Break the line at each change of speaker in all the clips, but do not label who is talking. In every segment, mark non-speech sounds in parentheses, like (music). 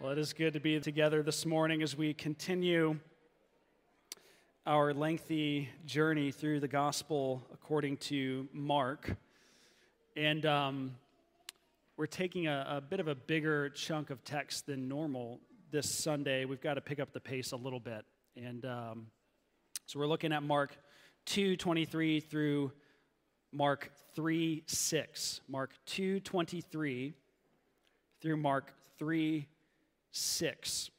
Well, it is good to be together this morning as we continue our lengthy journey through the gospel according to Mark. And um, we're taking a, a, bit of a bigger chunk of text than normal this Sunday. We've got to pick up the pace a little bit. And um, so we're looking at Mark 2 23 through Mark 3 6. Mark 2 23 through Mark 3 6.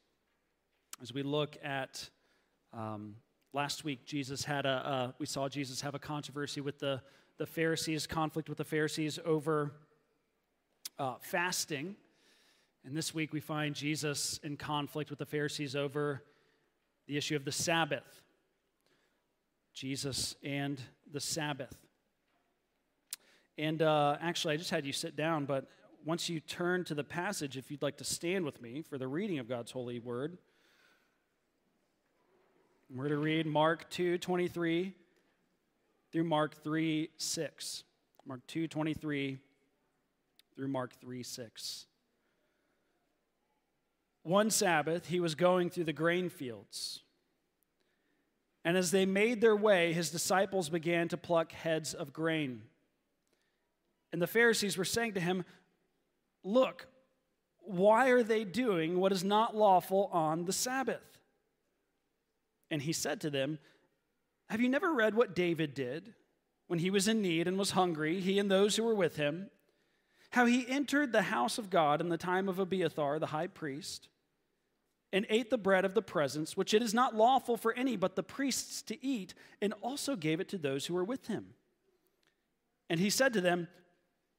As we look at um, last week, Jesus had a, uh, we saw Jesus have a controversy with the, the Pharisees, conflict with the Pharisees over uh, fasting. And this week we find Jesus in conflict with the Pharisees over the issue of the Sabbath. Jesus and the Sabbath. And uh, actually, I just had you sit down, but once you turn to the passage, if you'd like to stand with me for the reading of God's holy word, we're going to read Mark 2 23 through Mark 3 6. Mark 2 23 through Mark 3 6. One Sabbath, he was going through the grain fields. And as they made their way, his disciples began to pluck heads of grain. And the Pharisees were saying to him, Look, why are they doing what is not lawful on the Sabbath? And he said to them, Have you never read what David did when he was in need and was hungry, he and those who were with him? How he entered the house of God in the time of Abiathar, the high priest, and ate the bread of the presence, which it is not lawful for any but the priests to eat, and also gave it to those who were with him. And he said to them,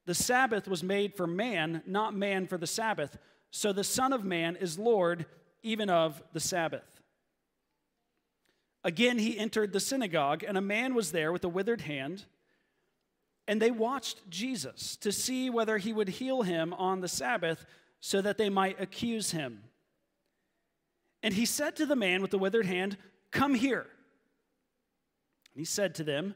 the Sabbath was made for man, not man for the Sabbath. So the Son of Man is Lord even of the Sabbath. Again, he entered the synagogue, and a man was there with a withered hand. And they watched Jesus to see whether he would heal him on the Sabbath so that they might accuse him. And he said to the man with the withered hand, Come here. And he said to them,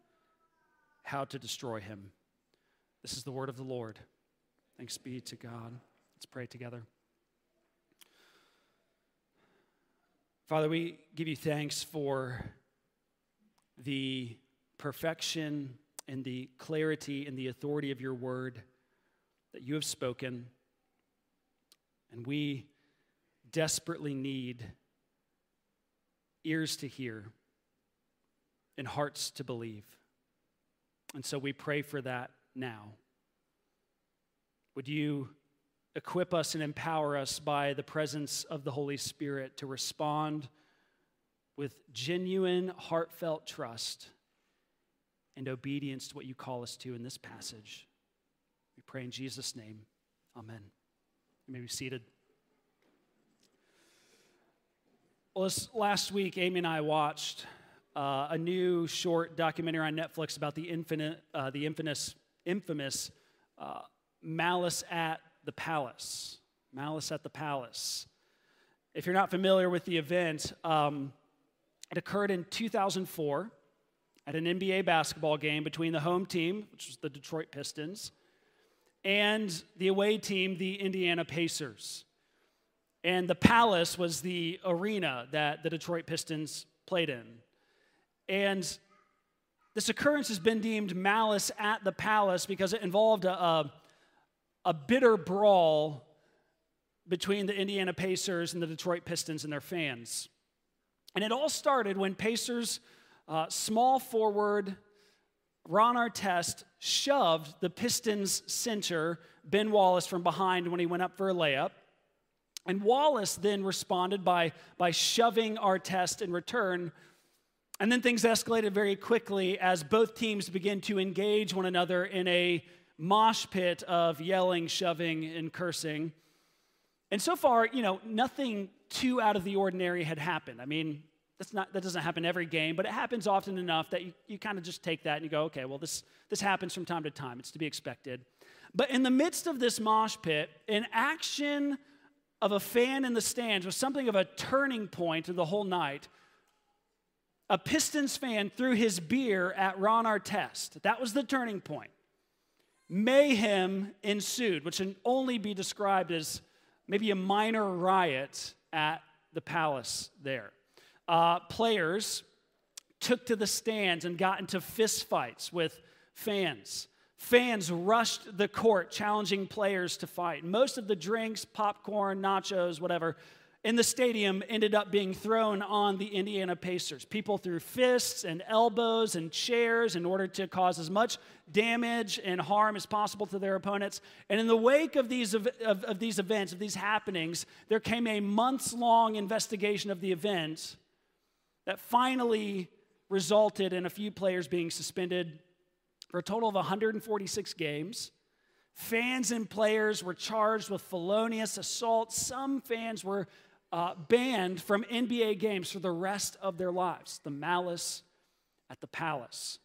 how to destroy him. This is the word of the Lord. Thanks be to God. Let's pray together. Father, we give you thanks for the perfection and the clarity and the authority of your word that you have spoken. And we desperately need ears to hear and hearts to believe. And so we pray for that now. Would you equip us and empower us by the presence of the Holy Spirit to respond with genuine, heartfelt trust and obedience to what you call us to in this passage? We pray in Jesus' name. Amen. You may be seated. Well, last week, Amy and I watched uh, a new short documentary on Netflix about the infinite, uh, the infamous, infamous uh, Malice at the Palace. Malice at the Palace. If you're not familiar with the event, um, it occurred in 2004 at an NBA basketball game between the home team, which was the Detroit Pistons, and the away team, the Indiana Pacers. And the Palace was the arena that the Detroit Pistons played in. And this occurrence has been deemed malice at the palace because it involved a, a, a bitter brawl between the Indiana Pacers and the Detroit Pistons and their fans. And it all started when Pacers uh, small forward Ron Artest shoved the Pistons center, Ben Wallace, from behind when he went up for a layup. And Wallace then responded by, by shoving Artest in return and then things escalated very quickly as both teams began to engage one another in a mosh pit of yelling, shoving, and cursing. And so far, you know, nothing too out of the ordinary had happened. I mean, that's not, that doesn't happen every game, but it happens often enough that you, you kind of just take that and you go, okay, well, this, this happens from time to time. It's to be expected. But in the midst of this mosh pit, an action of a fan in the stands was something of a turning point of the whole night. A Pistons fan threw his beer at Ron Artest. That was the turning point. Mayhem ensued, which can only be described as maybe a minor riot at the palace there. Uh, players took to the stands and got into fistfights with fans. Fans rushed the court, challenging players to fight. Most of the drinks, popcorn, nachos, whatever, in the stadium ended up being thrown on the Indiana Pacers. People threw fists and elbows and chairs in order to cause as much damage and harm as possible to their opponents. And in the wake of these, of, of, these events, of these happenings, there came a months long investigation of the event that finally resulted in a few players being suspended for a total of 146 games. Fans and players were charged with felonious assault. Some fans were uh, banned from NBA games for the rest of their lives. The malice at the palace.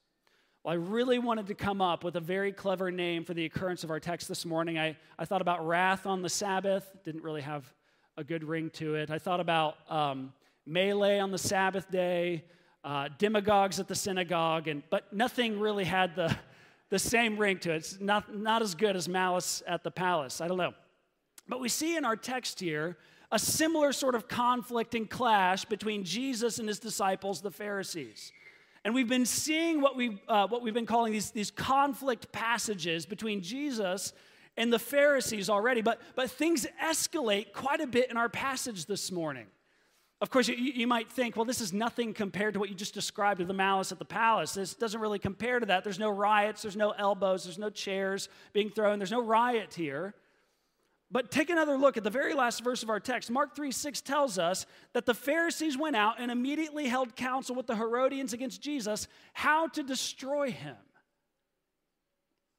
Well, I really wanted to come up with a very clever name for the occurrence of our text this morning. I, I thought about wrath on the Sabbath, didn't really have a good ring to it. I thought about um, melee on the Sabbath day uh, demagogues at the synagogue, and, but nothing really had the, (laughs) the same ring to it. It's not, not as good as malice at the palace. I don't know. But we see in our text here a similar sort of conflict and clash between Jesus and his disciples, the Pharisees. And we've been seeing what, we, uh, what we've been calling these, these conflict passages between Jesus and the Pharisees already, but, but things escalate quite a bit in our passage this morning. Of course, you, you, might think, well, this is nothing compared to what you just described of the malice at the palace. This doesn't really compare to that. There's no riots, there's no elbows, there's no chairs being thrown, there's no riot here. But take another look at the very last verse of our text. Mark 3 6 tells us that the Pharisees went out and immediately held counsel with the Herodians against Jesus how to destroy him.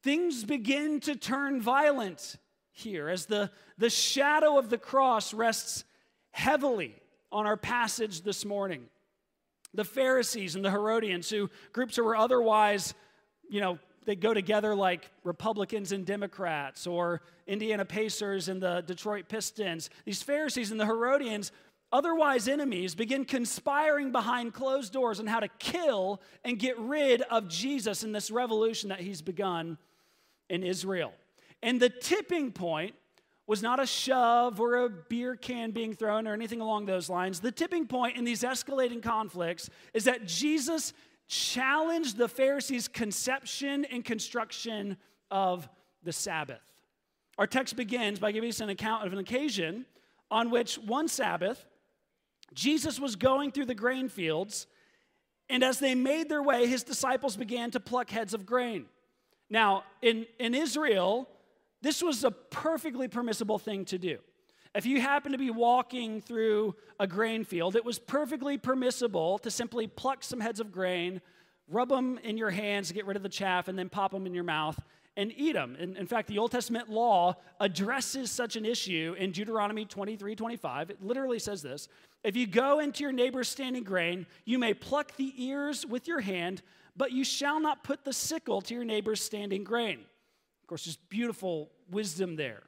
Things begin to turn violent here as the, the shadow of the cross rests heavily on our passage this morning. The Pharisees and the Herodians, who groups who were otherwise, you know, they go together like Republicans and Democrats or Indiana Pacers and the Detroit Pistons. These Pharisees and the Herodians, otherwise enemies, begin conspiring behind closed doors on how to kill and get rid of Jesus in this revolution that he's begun in Israel. And the tipping point was not a shove or a beer can being thrown or anything along those lines. The tipping point in these escalating conflicts is that Jesus challenged the Pharisees' conception and construction of the Sabbath. Our text begins by giving us an account of an occasion on which one Sabbath, Jesus was going through the grain fields, and as they made their way, his disciples began to pluck heads of grain. Now, in, in Israel, this was a perfectly permissible thing to do. If you happen to be walking through a grain field, it was perfectly permissible to simply pluck some heads of grain, rub them in your hands to get rid of the chaff, and then pop them in your mouth and eat them. In, in fact, the Old Testament law addresses such an issue in Deuteronomy 23 25. It literally says this If you go into your neighbor's standing grain, you may pluck the ears with your hand, but you shall not put the sickle to your neighbor's standing grain. Of course, there's beautiful wisdom there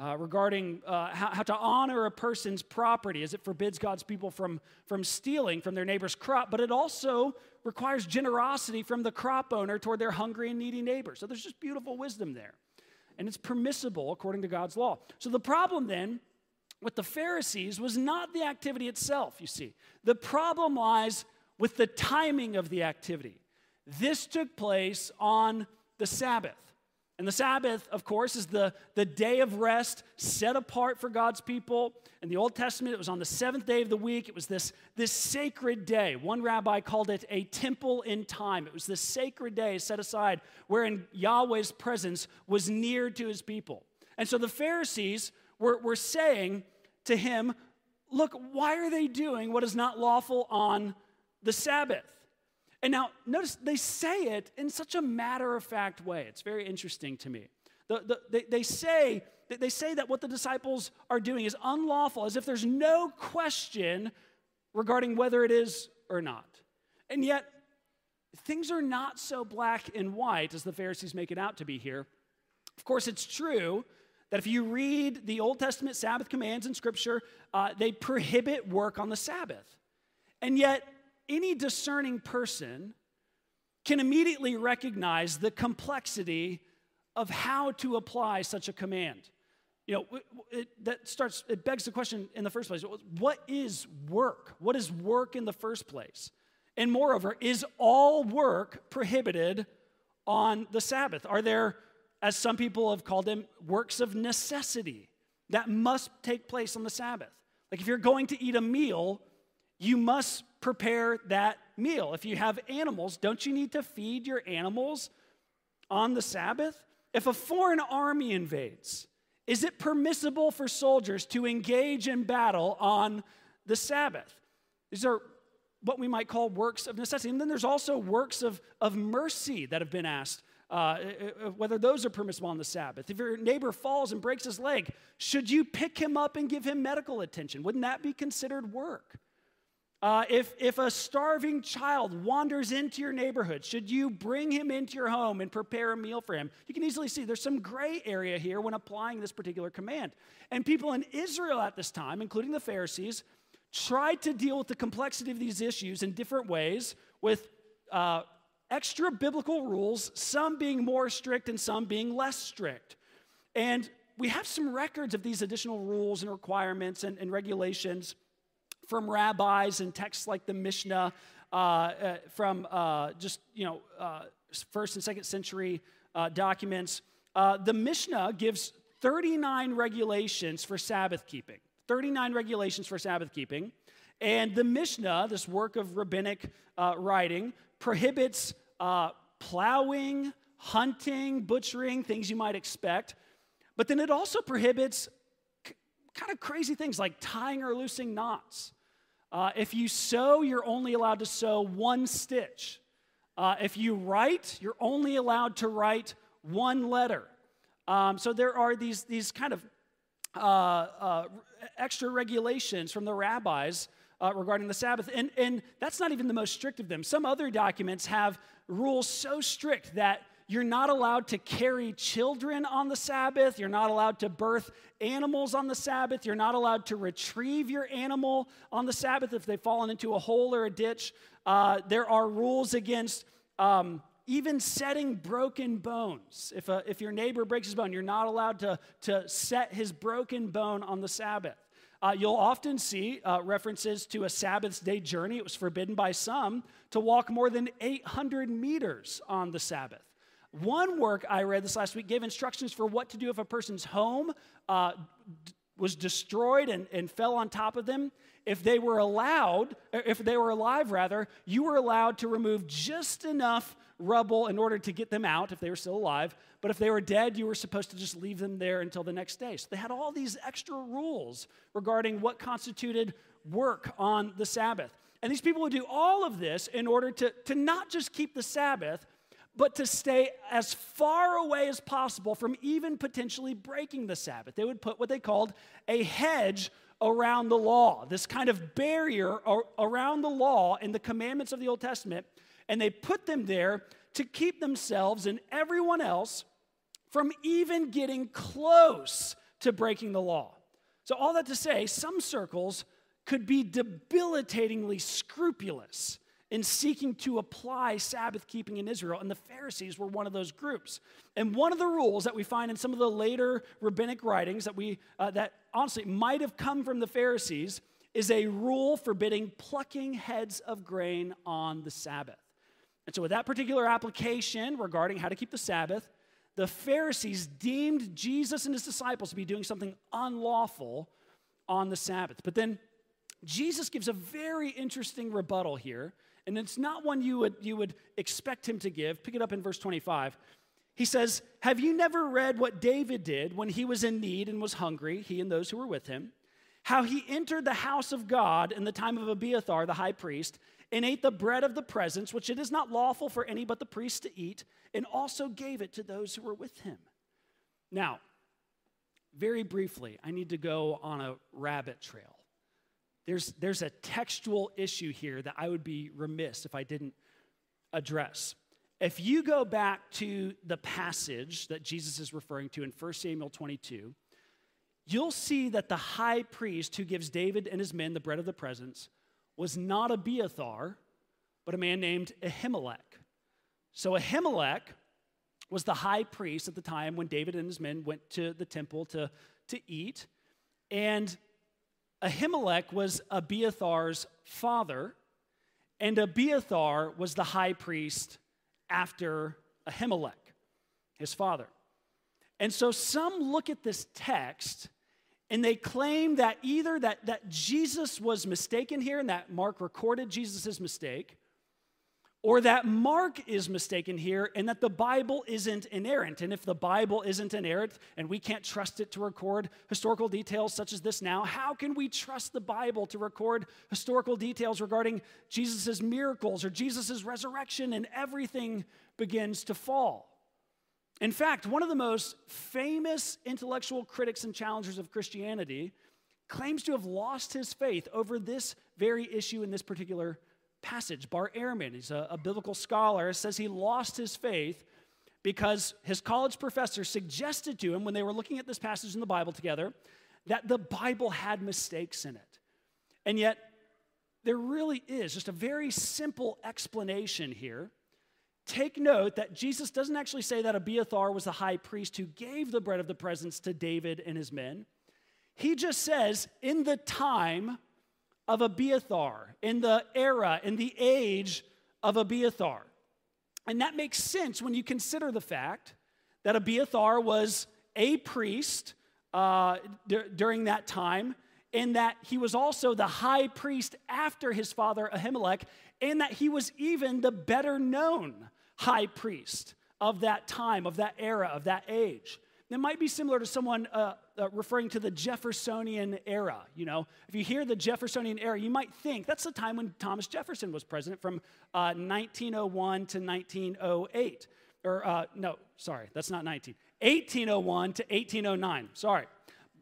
uh, regarding uh, how, how, to honor a person's property as it forbids God's people from, from stealing from their neighbor's crop, but it also requires generosity from the crop owner toward their hungry and needy neighbor. So there's just beautiful wisdom there. And it's permissible according to God's law. So the problem then with the Pharisees was not the activity itself, you see. The problem lies with the timing of the activity. This took place on the Sabbath. And the Sabbath, of course, is the, the day of rest set apart for God's people. In the Old Testament, it was on the seventh day of the week. It was this, this sacred day. One rabbi called it a temple in time. It was this sacred day set aside wherein Yahweh's presence was near to his people. And so the Pharisees were, were saying to him, Look, why are they doing what is not lawful on the Sabbath? And now, notice they say it in such a matter of fact way. It's very interesting to me. The, the, they, they, say, they say that what the disciples are doing is unlawful, as if there's no question regarding whether it is or not. And yet, things are not so black and white as the Pharisees make it out to be here. Of course, it's true that if you read the Old Testament Sabbath commands in Scripture, uh, they prohibit work on the Sabbath. And yet, any discerning person can immediately recognize the complexity of how to apply such a command. You know, it, that starts, it begs the question in the first place what is work? What is work in the first place? And moreover, is all work prohibited on the Sabbath? Are there, as some people have called them, works of necessity that must take place on the Sabbath? Like if you're going to eat a meal, you must prepare that meal. If you have animals, don't you need to feed your animals on the Sabbath? If a foreign army invades, is it permissible for soldiers to engage in battle on the Sabbath? These are what we might call works of necessity. And then there's also works of, of mercy that have been asked, uh, whether those are permissible on the Sabbath. If your neighbor falls and breaks his leg, should you pick him up and give him medical attention? Wouldn't that be considered work? Uh, if, if a starving child wanders into your neighborhood, should you bring him into your home and prepare a meal for him? You can easily see there's some gray area here when applying this particular command. And people in Israel at this time, including the Pharisees, tried to deal with the complexity of these issues in different ways with uh, extra biblical rules, some being more strict and some being less strict. And we have some records of these additional rules and requirements and, and regulations from rabbis and texts like the Mishnah, uh, uh, from uh, just, you know, uh, first and second century uh, documents. Uh, the Mishnah gives 39 regulations for Sabbath keeping. 39 regulations for Sabbath keeping. And the Mishnah, this work of rabbinic writing, prohibits plowing, hunting, butchering, things you might expect. But then it also prohibits kind of crazy things like tying or loosing knots. Uh, if you sew, you're only allowed to sew one stitch. Uh, if you write, you're only allowed to write one letter. Um, so there are these, these kind of uh, uh extra regulations from the rabbis uh, regarding the Sabbath. And, and that's not even the most strict of them. Some other documents have rules so strict that you're not allowed to carry children on the Sabbath. You're not allowed to birth animals on the Sabbath. You're not allowed to retrieve your animal on the Sabbath if they've fallen into a hole or a ditch. Uh, there are rules against um, even setting broken bones. If, a, if your neighbor breaks his bone, you're not allowed to, to set his broken bone on the Sabbath. Uh, you'll often see uh, references to a Sabbath day journey. It was forbidden by some to walk more than 800 meters on the Sabbath. One work I read this last week gave instructions for what to do if a person's home uh, was destroyed and, and fell on top of them. If they were allowed, if they were alive rather, you were allowed to remove just enough rubble in order to get them out if they were still alive. But if they were dead, you were supposed to just leave them there until the next day. So they had all these extra rules regarding what constituted work on the Sabbath. And these people would do all of this in order to, to not just keep the Sabbath, but to stay as far away as possible from even potentially breaking the Sabbath. They would put what they called a hedge around the law, this kind of barrier around the law and the commandments of the Old Testament, and they put them there to keep themselves and everyone else from even getting close to breaking the law. So, all that to say, some circles could be debilitatingly scrupulous in seeking to apply Sabbath keeping in Israel, and the Pharisees were one of those groups. And one of the rules that we find in some of the later rabbinic writings that we uh, that honestly might have come from the Pharisees is a rule forbidding plucking heads of grain on the Sabbath. And so, with that particular application regarding how to keep the Sabbath, the Pharisees deemed Jesus and his disciples to be doing something unlawful on the Sabbath. But then Jesus gives a very interesting rebuttal here and it's not one you would, you would expect him to give. Pick it up in verse 25. He says, Have you never read what David did when he was in need and was hungry, he and those who were with him? How he entered the house of God in the time of Abiathar, the high priest, and ate the bread of the presence, which it is not lawful for any but the priest to eat, and also gave it to those who were with him. Now, very briefly, I need to go on a rabbit trail. There's, there's a textual issue here that I would be remiss if I didn't address. If you go back to the passage that Jesus is referring to in 1 Samuel 22, you'll see that the high priest who gives David and his men the bread of the presence was not Abiathar, but a man named Ahimelech. So Ahimelech was the high priest at the time when David and his men went to the temple to, to eat. And Ahimelech was Abiathar's father, and Abiathar was the high priest after Ahimelech, his father. And so some look at this text and they claim that either that, that Jesus was mistaken here and that Mark recorded Jesus' mistake, or that Mark is mistaken here and that the Bible isn't inerrant. And if the Bible isn't inerrant and we can't trust it to record historical details such as this now, how can we trust the Bible to record historical details regarding Jesus' miracles or Jesus' resurrection and everything begins to fall? In fact, one of the most famous intellectual critics and challengers of Christianity claims to have lost his faith over this very issue in this particular passage. Bart Ehrman, he's a, a biblical scholar, says he lost his faith because his college professor suggested to him when they were looking at this passage in the Bible together that the Bible had mistakes in it. And yet, there really is just a very simple explanation here. Take note that Jesus doesn't actually say that Abiathar was the high priest who gave the bread of the presence to David and his men. He just says, in the time of Abiathar, in the era, in the age of Abiathar. And that makes sense when you consider the fact that Abiathar was a priest uh, d- during that time, and that he was also the high priest after his father Ahimelech, and that he was even the better known high priest of that time, of that era, of that age. It might be similar to someone uh, uh, referring to the Jeffersonian era. You know, if you hear the Jeffersonian era, you might think that's the time when Thomas Jefferson was president from uh, 1901 to 1908. Or, uh, no, sorry, that's not 19. 1801 to 1809, sorry.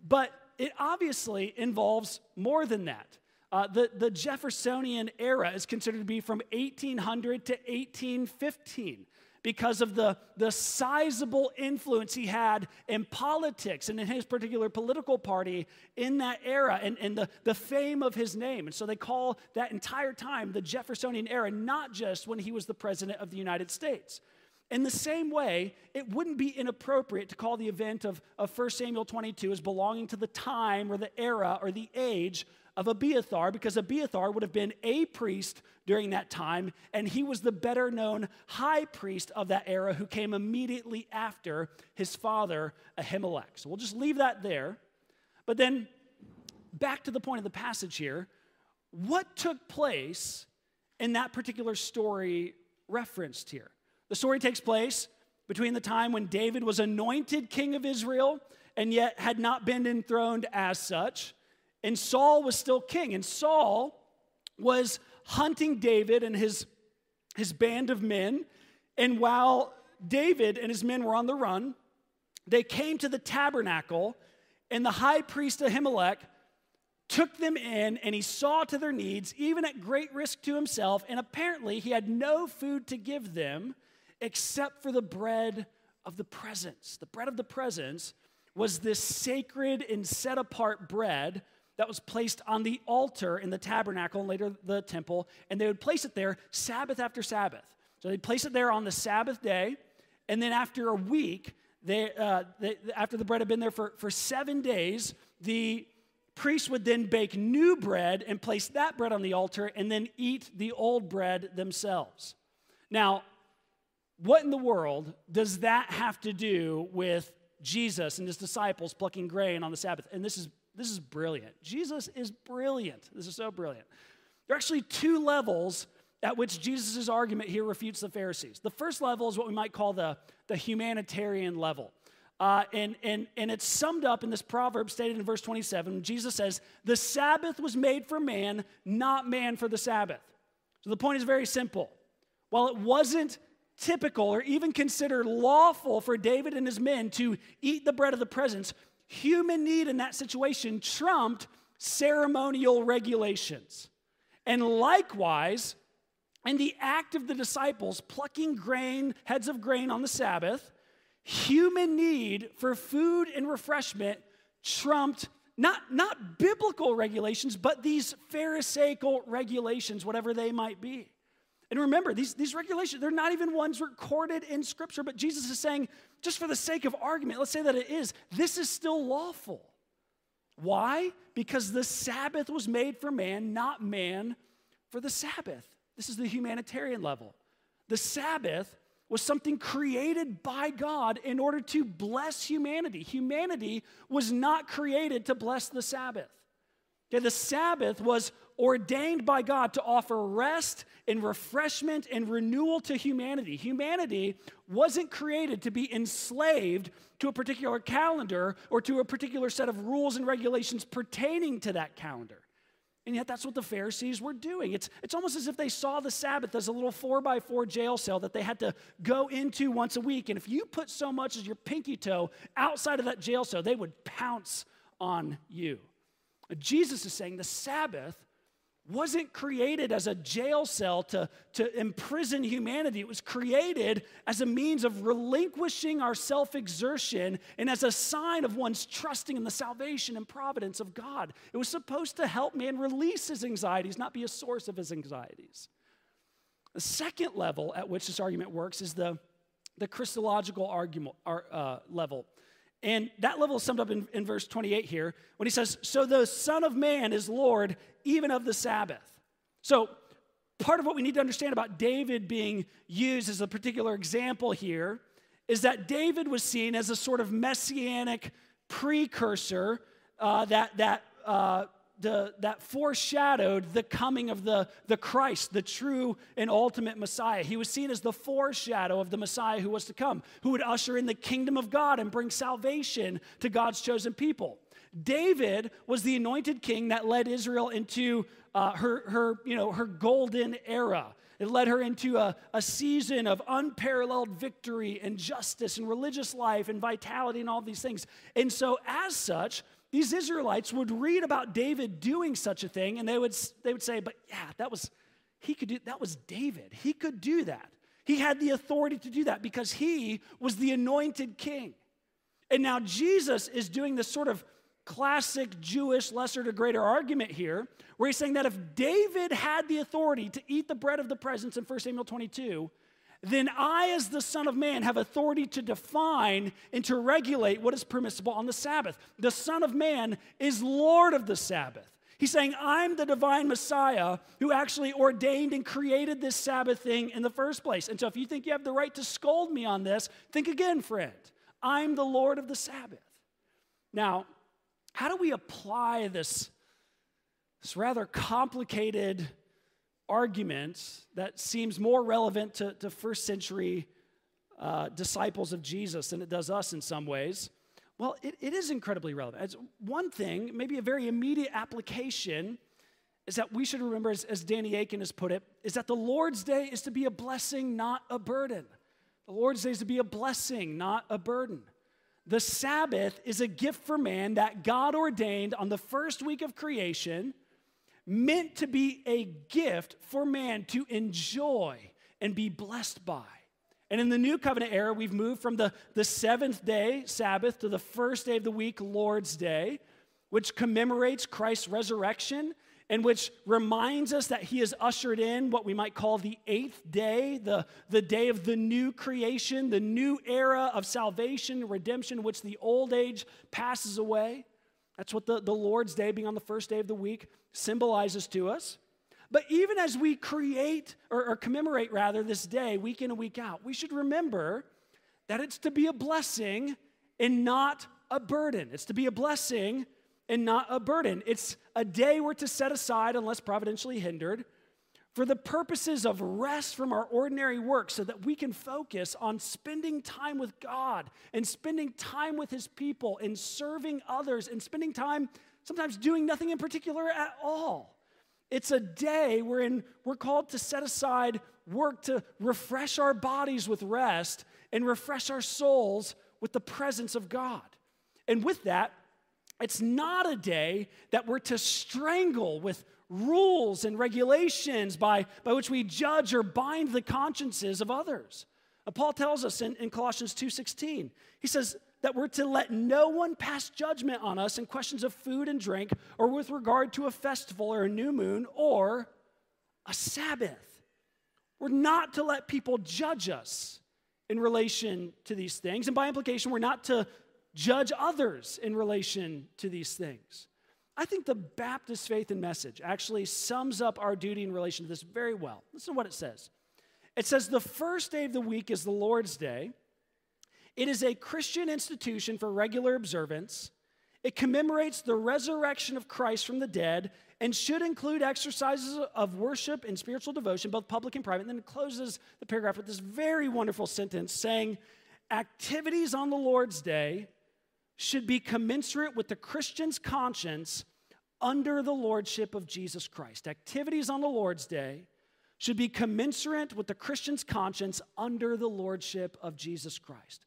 But it obviously involves more than that. Uh, the, the Jeffersonian era is considered to be from 1800 to 1815 because of the, the sizable influence he had in politics and in his particular political party in that era and, and the, the fame of his name. And so they call that entire time the Jeffersonian era, not just when he was the president of the United States. In the same way, it wouldn't be inappropriate to call the event of, of 1 Samuel 22 as belonging to the time or the era or the age of Abiathar because Abiathar would have been a priest during that time, and he was the better known high priest of that era who came immediately after his father Ahimelech. So we'll just leave that there. But then back to the point of the passage here what took place in that particular story referenced here? The story takes place between the time when David was anointed king of Israel and yet had not been enthroned as such and Saul was still king. And Saul was hunting David and his, his band of men. And while David and his men were on the run, they came to the tabernacle, and the high priest Ahimelech took them in, and he saw to their needs, even at great risk to himself. And apparently, he had no food to give them except for the bread of the presence. The bread of the presence was this sacred and set apart bread that was placed on the altar in the tabernacle and later the temple, and they would place it there Sabbath after Sabbath. So they'd place it there on the Sabbath day, and then after a week, they, uh, they, after the bread had been there for, for seven days, the priest would then bake new bread and place that bread on the altar and then eat the old bread themselves. Now, what in the world does that have to do with Jesus and his disciples plucking grain on the Sabbath? And this is this is brilliant. Jesus is brilliant. This is so brilliant. There are actually two levels at which Jesus' argument here refutes the Pharisees. The first level is what we might call the, the humanitarian level. Uh, and, and, and it's summed up in this proverb stated in verse 27. Jesus says, The Sabbath was made for man, not man for the Sabbath. So the point is very simple. While it wasn't typical or even considered lawful for David and his men to eat the bread of the presence, human need in that situation trumped ceremonial regulations. And likewise, in the act of the disciples plucking grain, heads of grain on the Sabbath, human need for food and refreshment trumped not, not biblical regulations, but these Pharisaical regulations, whatever they might be. And remember, these, these regulations, they're not even ones recorded in Scripture, but Jesus is saying, just for the sake of argument, let's say that it is, this is still lawful. Why? Because the Sabbath was made for man, not man for the Sabbath. This is the humanitarian level. The Sabbath was something created by God in order to bless humanity. Humanity was not created to bless the Sabbath. Okay, the Sabbath was ordained by God to offer rest and refreshment and renewal to humanity. Humanity wasn't created to be enslaved to a particular calendar or to a particular set of rules and regulations pertaining to that calendar. And yet, that's what the Pharisees were doing. It's, it's almost as if they saw the Sabbath as a little four by four jail cell that they had to go into once a week. And if you put so much as your pinky toe outside of that jail cell, they would pounce on you. Jesus is saying the Sabbath wasn't created as a jail cell to, to imprison humanity. It was created as a means of relinquishing our self exertion and as a sign of one's trusting in the salvation and providence of God. It was supposed to help man release his anxieties, not be a source of his anxieties. The second level at which this argument works is the, the Christological argument, uh, level. And that level is summed up in, in verse 28 here when he says, So the Son of Man is Lord even of the Sabbath. So, part of what we need to understand about David being used as a particular example here is that David was seen as a sort of messianic precursor uh, that, that uh, the, that foreshadowed the coming of the, the Christ, the true and ultimate Messiah. He was seen as the foreshadow of the Messiah who was to come, who would usher in the kingdom of God and bring salvation to God's chosen people. David was the anointed king that led Israel into uh, her, her, you know, her golden era. It led her into a, a season of unparalleled victory and justice and religious life and vitality and all these things. And so, as such, these Israelites would read about David doing such a thing, and they would, they would say, But yeah, that was, he could do, that was David. He could do that. He had the authority to do that because he was the anointed king. And now Jesus is doing this sort of classic Jewish lesser to greater argument here, where he's saying that if David had the authority to eat the bread of the presence in 1 Samuel 22, then I, as the Son of Man, have authority to define and to regulate what is permissible on the Sabbath. The Son of Man is Lord of the Sabbath. He's saying, I'm the divine Messiah who actually ordained and created this Sabbath thing in the first place. And so, if you think you have the right to scold me on this, think again, friend. I'm the Lord of the Sabbath. Now, how do we apply this, this rather complicated argument that seems more relevant to, to first century uh, disciples of Jesus than it does us in some ways. Well, it, it is incredibly relevant. It's one thing, maybe a very immediate application, is that we should remember, as, as Danny Akin has put it, is that the Lord's Day is to be a blessing, not a burden. The Lord's Day is to be a blessing, not a burden. The Sabbath is a gift for man that God ordained on the first week of creation meant to be a gift for man to enjoy and be blessed by. And in the new covenant era, we've moved from the, the seventh day, Sabbath, to the first day of the week, Lord's Day, which commemorates Christ's resurrection and which reminds us that he has ushered in what we might call the eighth day, the, the day of the new creation, the new era of salvation, redemption, which the old age passes away. That's what the, the Lord's Day, being on the first day of the week, symbolizes to us. But even as we create or, or, commemorate, rather, this day, week in and week out, we should remember that it's to be a blessing and not a burden. It's to be a blessing and not a burden. It's a day we're to set aside, unless providentially hindered, for the purposes of rest from our ordinary work so that we can focus on spending time with God and spending time with His people and serving others and spending time sometimes doing nothing in particular at all. It's a day wherein we're called to set aside work to refresh our bodies with rest and refresh our souls with the presence of God. And with that, it's not a day that we're to strangle with rules and regulations by, by which we judge or bind the consciences of others. Uh, Paul tells us in, in Colossians 2:16, he says that we're to let no one pass judgment on us in questions of food and drink, or with regard to a festival or a new moon or a Sabbath. We're not to let people judge us in relation to these things. And by implication, we're not to judge others in relation to these things. I think the Baptist faith and message actually sums up our duty in relation to this very well. Listen to what it says. It says, The first day of the week is the Lord's Day. It is a Christian institution for regular observance. It commemorates the resurrection of Christ from the dead and should include exercises of worship and spiritual devotion, both public and private. And then it closes the paragraph with this very wonderful sentence saying, Activities on the Lord's Day should be commensurate with the Christian's conscience under the lordship of Jesus Christ. Activities on the Lord's Day should be commensurate with the Christian's conscience under the lordship of Jesus Christ.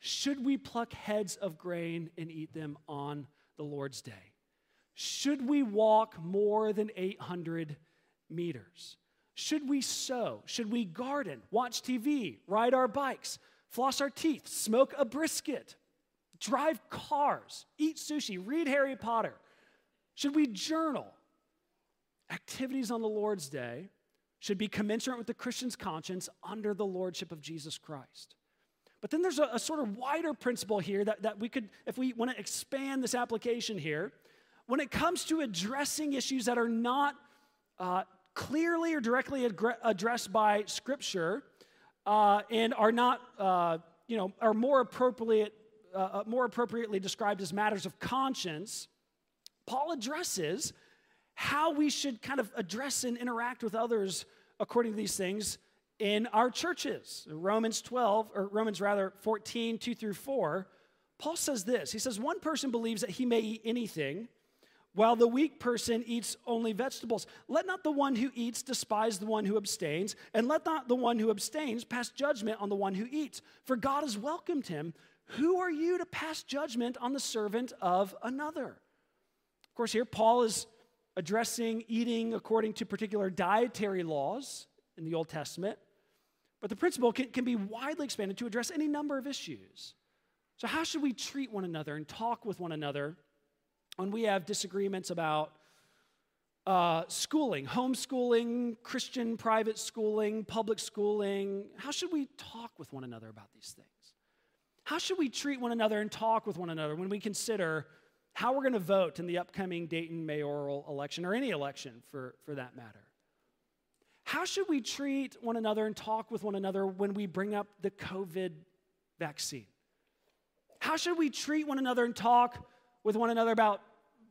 Should we pluck heads of grain and eat them on the Lord's Day? Should we walk more than 800 meters? Should we sow? Should we garden, watch TV, ride our bikes, floss our teeth, smoke a brisket, drive cars, eat sushi, read Harry Potter? Should we journal? Activities on the Lord's Day should be commensurate with the Christian's conscience under the lordship of Jesus Christ. But then there's a, a sort of wider principle here that, that we could, if we want to expand this application here, when it comes to addressing issues that are not uh, clearly or directly ad- addressed by Scripture uh, and are not, uh, you know, are more appropriate, uh, uh, more appropriately described as matters of conscience, Paul addresses how we should kind of address and interact with others according to these things in our churches. Romans 12, or Romans rather 14, 2 through 4, Paul says this. He says, One person believes that he may eat anything, while the weak person eats only vegetables. Let not the one who eats despise the one who abstains, and let not the one who abstains pass judgment on the one who eats, for God has welcomed him. Who are you to pass judgment on the servant of another? Of course, here Paul is addressing eating according to particular dietary laws in the Old Testament. But the principle can, can be widely expanded to address any number of issues. So, how should we treat one another and talk with one another when we have disagreements about uh, schooling, homeschooling, Christian private schooling, public schooling? How should we talk with one another about these things? How should we treat one another and talk with one another when we consider how we're going to vote in the upcoming Dayton mayoral election or any election for, for that matter? How should we treat one another and talk with one another when we bring up the COVID vaccine? How should we treat one another and talk with one another about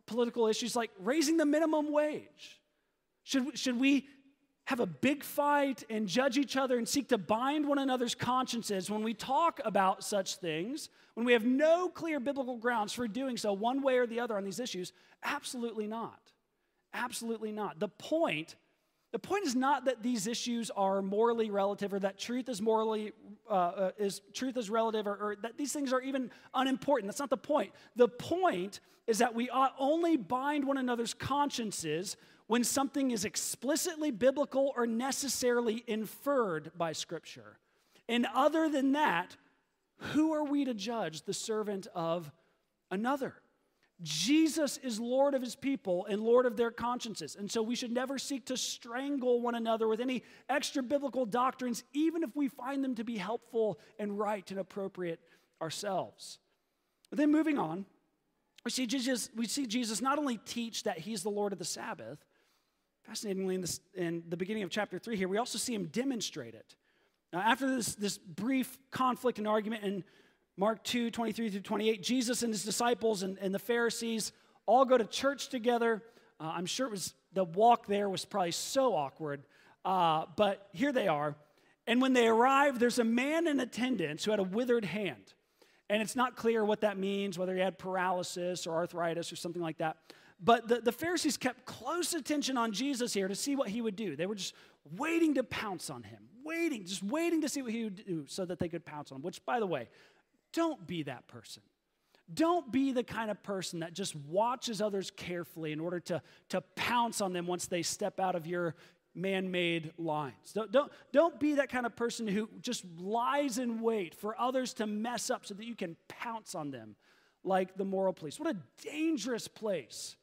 political issues like raising the minimum wage? Should, should we have a big fight and judge each other and seek to bind one another's consciences when we talk about such things, when we have no clear biblical grounds for doing so one way or the other on these issues? Absolutely not. Absolutely not. The point the point is not that these issues are morally relative or that truth is morally uh, uh, is truth is relative or, or that these things are even unimportant. That's not the point. The point is that we ought only bind one another's consciences when something is explicitly biblical or necessarily inferred by Scripture. And other than that, who are we to judge the servant of another? Jesus is Lord of his people and Lord of their consciences. And so we should never seek to strangle one another with any extra biblical doctrines, even if we find them to be helpful and right and appropriate ourselves. But then moving on, we see Jesus, we see Jesus not only teach that he's the Lord of the Sabbath, fascinatingly, in, this, in the beginning of chapter 3 here, we also see him demonstrate it. Now, after this, this brief conflict and argument in Mark 2 23 through 28. Jesus and his disciples and, and the Pharisees all go to church together. Uh, I'm sure it was the walk there was probably so awkward, uh, but here they are. And when they arrive, there's a man in attendance who had a withered hand. And it's not clear what that means, whether he had paralysis or arthritis or something like that. But the, the Pharisees kept close attention on Jesus here to see what he would do. They were just waiting to pounce on him, waiting, just waiting to see what he would do so that they could pounce on him. Which, by the way, don't be that person. Don't be the kind of person that just watches others carefully in order to, to pounce on them once they step out of your man made lines. Don't, don't, don't be that kind of person who just lies in wait for others to mess up so that you can pounce on them like the moral police. What a dangerous place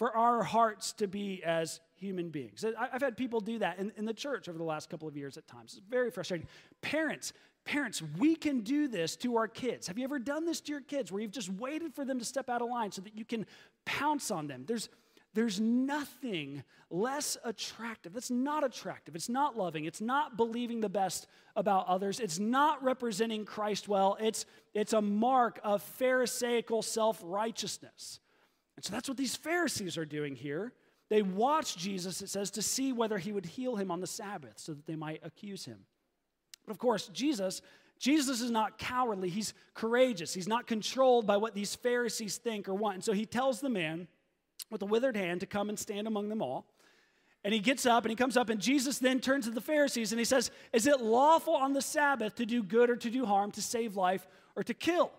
for our hearts to be as human beings. I've had people do that in, in the church over the last couple of years at times. It's very frustrating. Parents, Parents, we can do this to our kids. Have you ever done this to your kids where you've just waited for them to step out of line so that you can pounce on them? There's, there's nothing less attractive. That's not attractive. It's not loving. It's not believing the best about others. It's not representing Christ well. It's, it's a mark of Pharisaical self righteousness. And so that's what these Pharisees are doing here. They watch Jesus, it says, to see whether he would heal him on the Sabbath so that they might accuse him. But of course, Jesus, Jesus is not cowardly. He's courageous. He's not controlled by what these Pharisees think or want. And so he tells the man with the withered hand to come and stand among them all. And he gets up and he comes up, and Jesus then turns to the Pharisees and he says, Is it lawful on the Sabbath to do good or to do harm, to save life or to kill?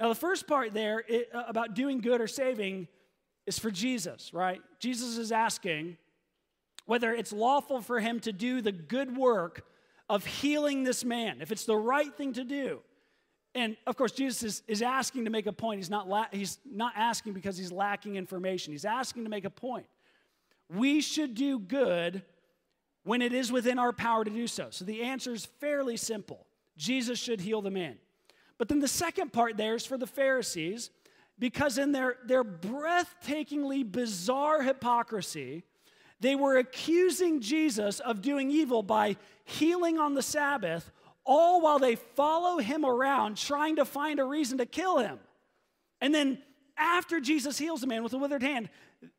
Now, the first part there it, uh, about doing good or saving is for Jesus, right? Jesus is asking whether it's lawful for him to do the good work of healing this man, if it's the right thing to do. And of course, Jesus is, is asking to make a point. He's not, la- he's not asking because he's lacking information. He's asking to make a point. We should do good when it is within our power to do so. So the answer is fairly simple Jesus should heal the man. But then the second part there is for the Pharisees, because in their, their breathtakingly bizarre hypocrisy, they were accusing Jesus of doing evil by healing on the Sabbath, all while they follow him around trying to find a reason to kill him. And then after Jesus heals the man with a withered hand,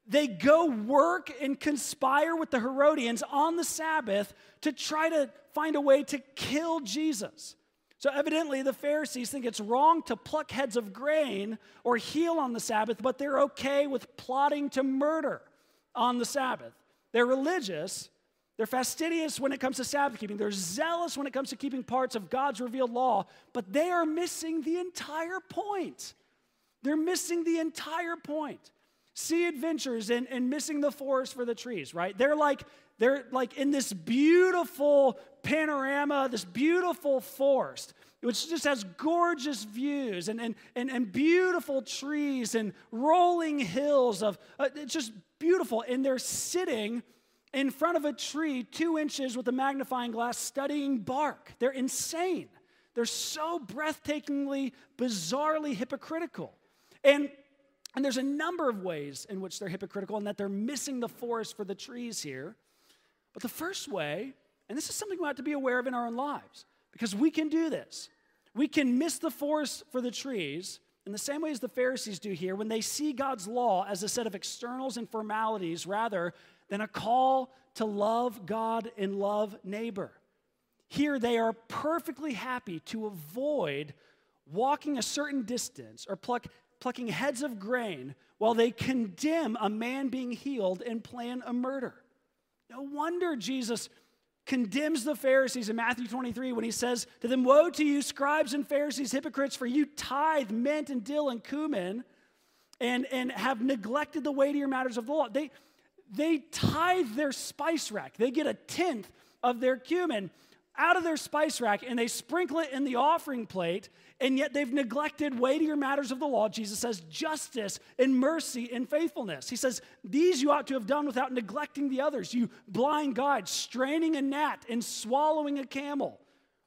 they go work and conspire with the Herodians on the Sabbath to try to find a way to kill Jesus. So, evidently, the Pharisees think it's wrong to pluck heads of grain or heal on the Sabbath, but they're okay with plotting to murder on the Sabbath. They're religious, they're fastidious when it comes to Sabbath keeping, they're zealous when it comes to keeping parts of God's revealed law, but they are missing the entire point. They're missing the entire point. See adventures and, and missing the forest for the trees, right? They're like, they're like in this beautiful panorama, this beautiful forest, which just has gorgeous views and, and, and, and beautiful trees and rolling hills of uh, it's just beautiful. And they're sitting in front of a tree two inches with a magnifying glass studying bark. They're insane. They're so breathtakingly, bizarrely hypocritical. And, and there's a number of ways in which they're hypocritical and that they're missing the forest for the trees here. But the first way, and this is something we have to be aware of in our own lives, because we can do this. We can miss the forest for the trees in the same way as the Pharisees do here when they see God's law as a set of externals and formalities rather than a call to love God and love neighbor. Here they are perfectly happy to avoid walking a certain distance or pluck, plucking heads of grain while they condemn a man being healed and plan a murder. No wonder Jesus condemns the Pharisees in Matthew 23 when he says to them, Woe to you, scribes and Pharisees, hypocrites, for you tithe mint and dill and cumin and, and have neglected the weightier matters of the law. They, they tithe their spice rack, they get a tenth of their cumin out of their spice rack and they sprinkle it in the offering plate, and yet they've neglected weightier matters of the law. Jesus says justice and mercy and faithfulness. He says, These you ought to have done without neglecting the others. You blind guide, straining a gnat and swallowing a camel,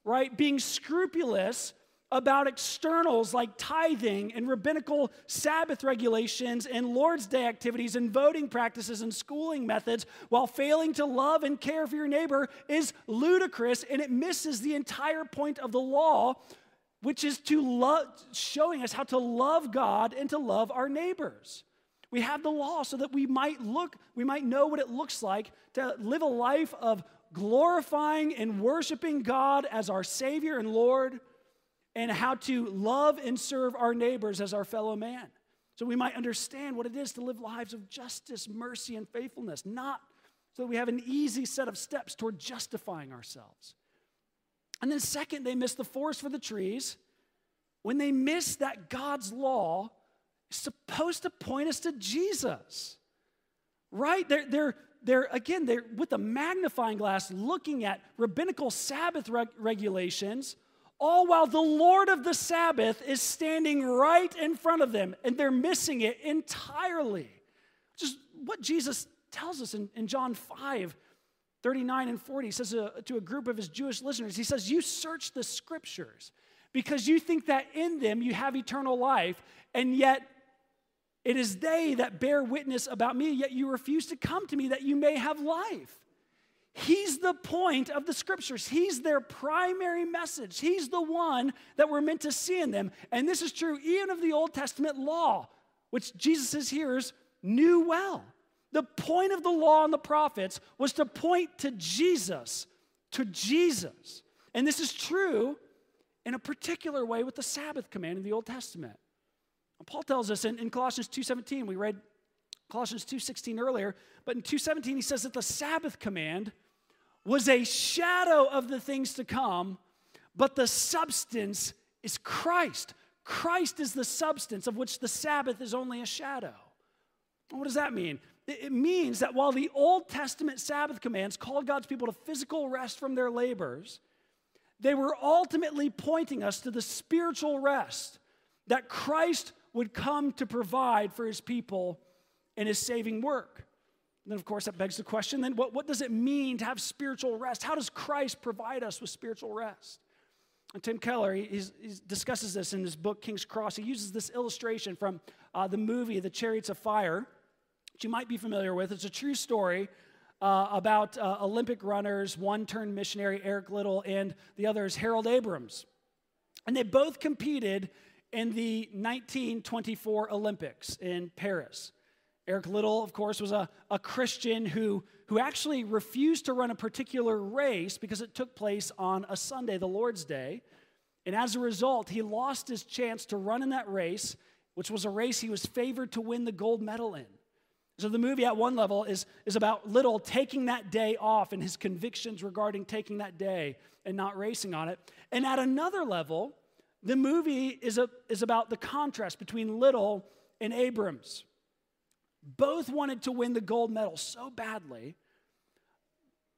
right? Being scrupulous about externals like tithing and rabbinical Sabbath regulations and Lord's Day activities and voting practices and schooling methods while failing to love and care for your neighbor is ludicrous and it misses the entire point of the law, which is to love, showing us how to love God and to love our neighbors. We have the law so that we might look, we might know what it looks like to live a life of glorifying and worshiping God as our Savior and Lord and how to love and serve our neighbors as our fellow man. so we might understand what it is to live lives of justice, mercy, and faithfulness, not so that we have an easy set of steps toward justifying ourselves. And then, second, they miss the forest for the trees when they miss that God's law is supposed to point us to Jesus. Right? They're, they're, they're again, they're with a magnifying glass looking at rabbinical Sabbath reg- regulations, all while the Lord of the Sabbath is standing right in front of them and they're missing it entirely. Just what Jesus tells us in, in John 5 39 and 40. He says to a group of his Jewish listeners, He says, You search the scriptures because you think that in them you have eternal life, and yet it is they that bear witness about me, yet you refuse to come to me that you may have life. He's the point of the scriptures. He's their primary message. He's the one that we're meant to see in them. And this is true even of the Old Testament law, which Jesus' hearers knew well. The point of the law and the prophets was to point to Jesus, to Jesus. And this is true in a particular way with the Sabbath command in the Old Testament. Paul tells us in, in Colossians 2.17, we read Colossians 2.16 earlier, but in 2.17 he says that the Sabbath command was a shadow of the things to come, but the substance is Christ. Christ is the substance of which the Sabbath is only a shadow. What does that mean? It means that while the Old Testament Sabbath commands called God's people to physical rest from their labors, they were ultimately pointing us to the spiritual rest that Christ would come to provide for his people in his saving work. And then, of course, that begs the question then, what, what does it mean to have spiritual rest? How does Christ provide us with spiritual rest? And Tim Keller, he, he discusses this in his book, King's Cross. He uses this illustration from uh, the movie, The Chariots of Fire, which you might be familiar with. It's a true story uh, about uh, Olympic runners, one turned missionary Eric Liddell, and the other is Harold Abrahams. And they both competed in the 1924 Olympics in Paris. Eric Liddell, of course, was a, a Christian who, who actually refused to run a particular race because it took place on a Sunday, the Lord's Day. And as a result, he lost his chance to run in that race, which was a race he was favored to win the gold medal in. So the movie at one level is, is about Liddell taking that day off and his convictions regarding taking that day and not racing on it. And at another level, the movie is, a, is about the contrast between Liddell and Abrahams. Both wanted to win the gold medal so badly,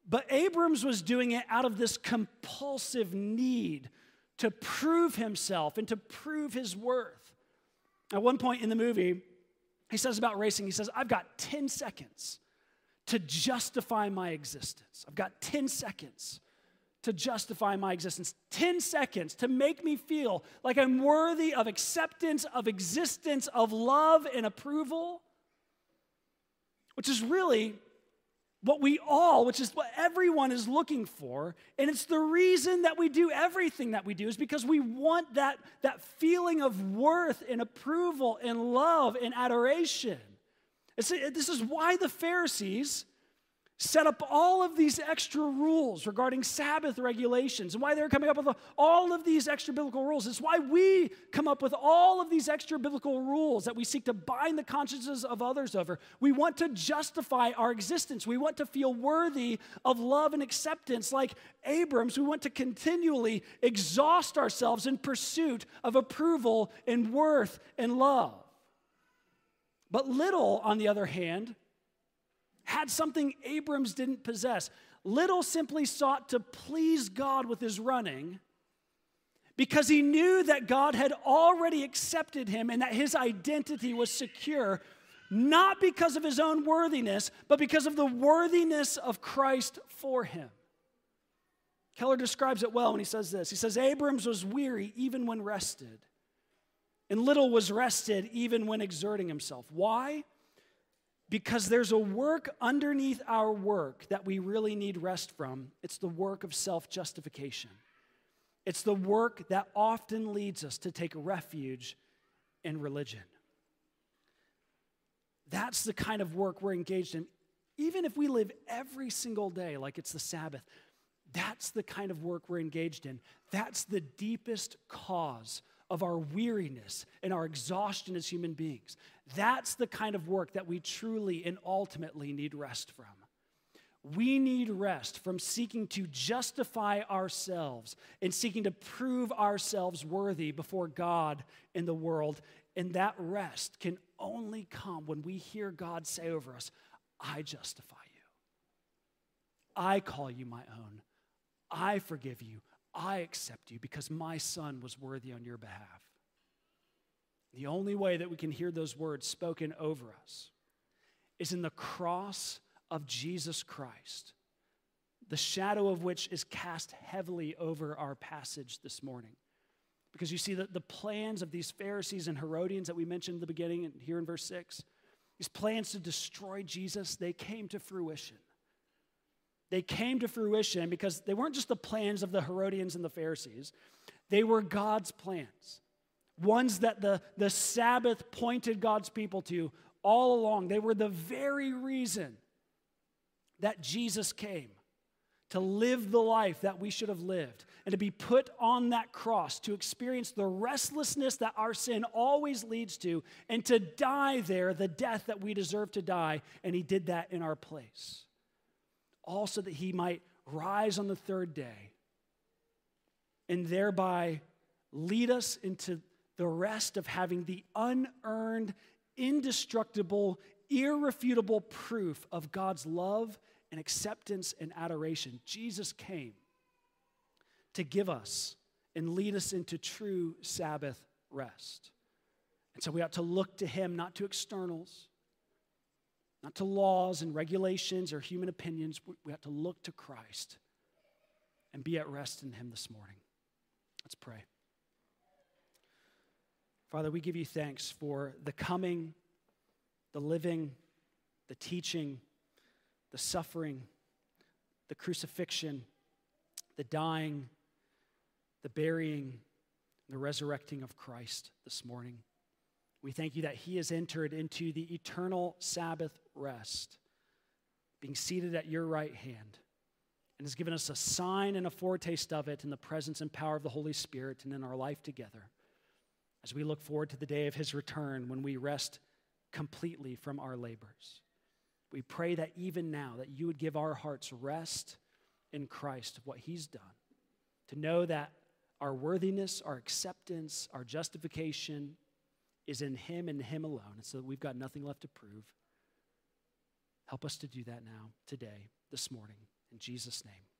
but Abrahams was doing it out of this compulsive need to prove himself and to prove his worth. At one point in the movie, he says about racing, he says, I've got 10 seconds to justify my existence. I've got 10 seconds to justify my existence. 10 seconds to make me feel like I'm worthy of acceptance, of existence, of love and approval, which is really what we all, which is what everyone is looking for. And it's the reason that we do everything that we do, is because we want that, that feeling of worth and approval and love and adoration. It's, this is why the Pharisees set up all of these extra rules regarding Sabbath regulations and why they're coming up with all of these extra biblical rules. It's why we come up with all of these extra biblical rules that we seek to bind the consciences of others over. We want to justify our existence. We want to feel worthy of love and acceptance. Like Abrahams, we want to continually exhaust ourselves in pursuit of approval and worth and love. But Liddell, on the other hand, had something Abrahams didn't possess. Liddell simply sought to please God with his running because he knew that God had already accepted him and that his identity was secure, not because of his own worthiness, but because of the worthiness of Christ for him. Keller describes it well when he says this. He says, Abrahams was weary even when rested, and Liddell was rested even when exerting himself. Why? Because there's a work underneath our work that we really need rest from. It's the work of self justification. It's the work that often leads us to take refuge in religion. That's the kind of work we're engaged in. Even if we live every single day like it's the Sabbath, that's the kind of work we're engaged in. That's the deepest cause of our weariness and our exhaustion as human beings. That's the kind of work that we truly and ultimately need rest from. We need rest from seeking to justify ourselves and seeking to prove ourselves worthy before God in the world. And that rest can only come when we hear God say over us, I justify you. I call you my own. I forgive you. I accept you because my son was worthy on your behalf. The only way that we can hear those words spoken over us is in the cross of Jesus Christ, the shadow of which is cast heavily over our passage this morning. Because you see that the plans of these Pharisees and Herodians that we mentioned in the beginning and here in verse 6, these plans to destroy Jesus, they came to fruition. They came to fruition because they weren't just the plans of the Herodians and the Pharisees, they were God's plans. Ones that the, the Sabbath pointed God's people to all along. They were the very reason that Jesus came to live the life that we should have lived and to be put on that cross to experience the restlessness that our sin always leads to and to die there the death that we deserve to die. And he did that in our place. Also, that he might rise on the third day and thereby lead us into the rest of having the unearned, indestructible, irrefutable proof of God's love and acceptance and adoration. Jesus came to give us and lead us into true Sabbath rest. And so we ought to look to Him, not to externals, not to laws and regulations or human opinions. We have to look to Christ and be at rest in Him this morning. Let's pray. Father, we give you thanks for the coming, the living, the teaching, the suffering, the crucifixion, the dying, the burying, the resurrecting of Christ this morning. We thank you that he has entered into the eternal Sabbath rest, being seated at your right hand, and has given us a sign and a foretaste of it in the presence and power of the Holy Spirit and in our life together as we look forward to the day of his return when we rest completely from our labors. We pray that even now that you would give our hearts rest in Christ of what he's done. To know that our worthiness, our acceptance, our justification is in him and him alone. And so we've got nothing left to prove. Help us to do that now, today, this morning. In Jesus' name.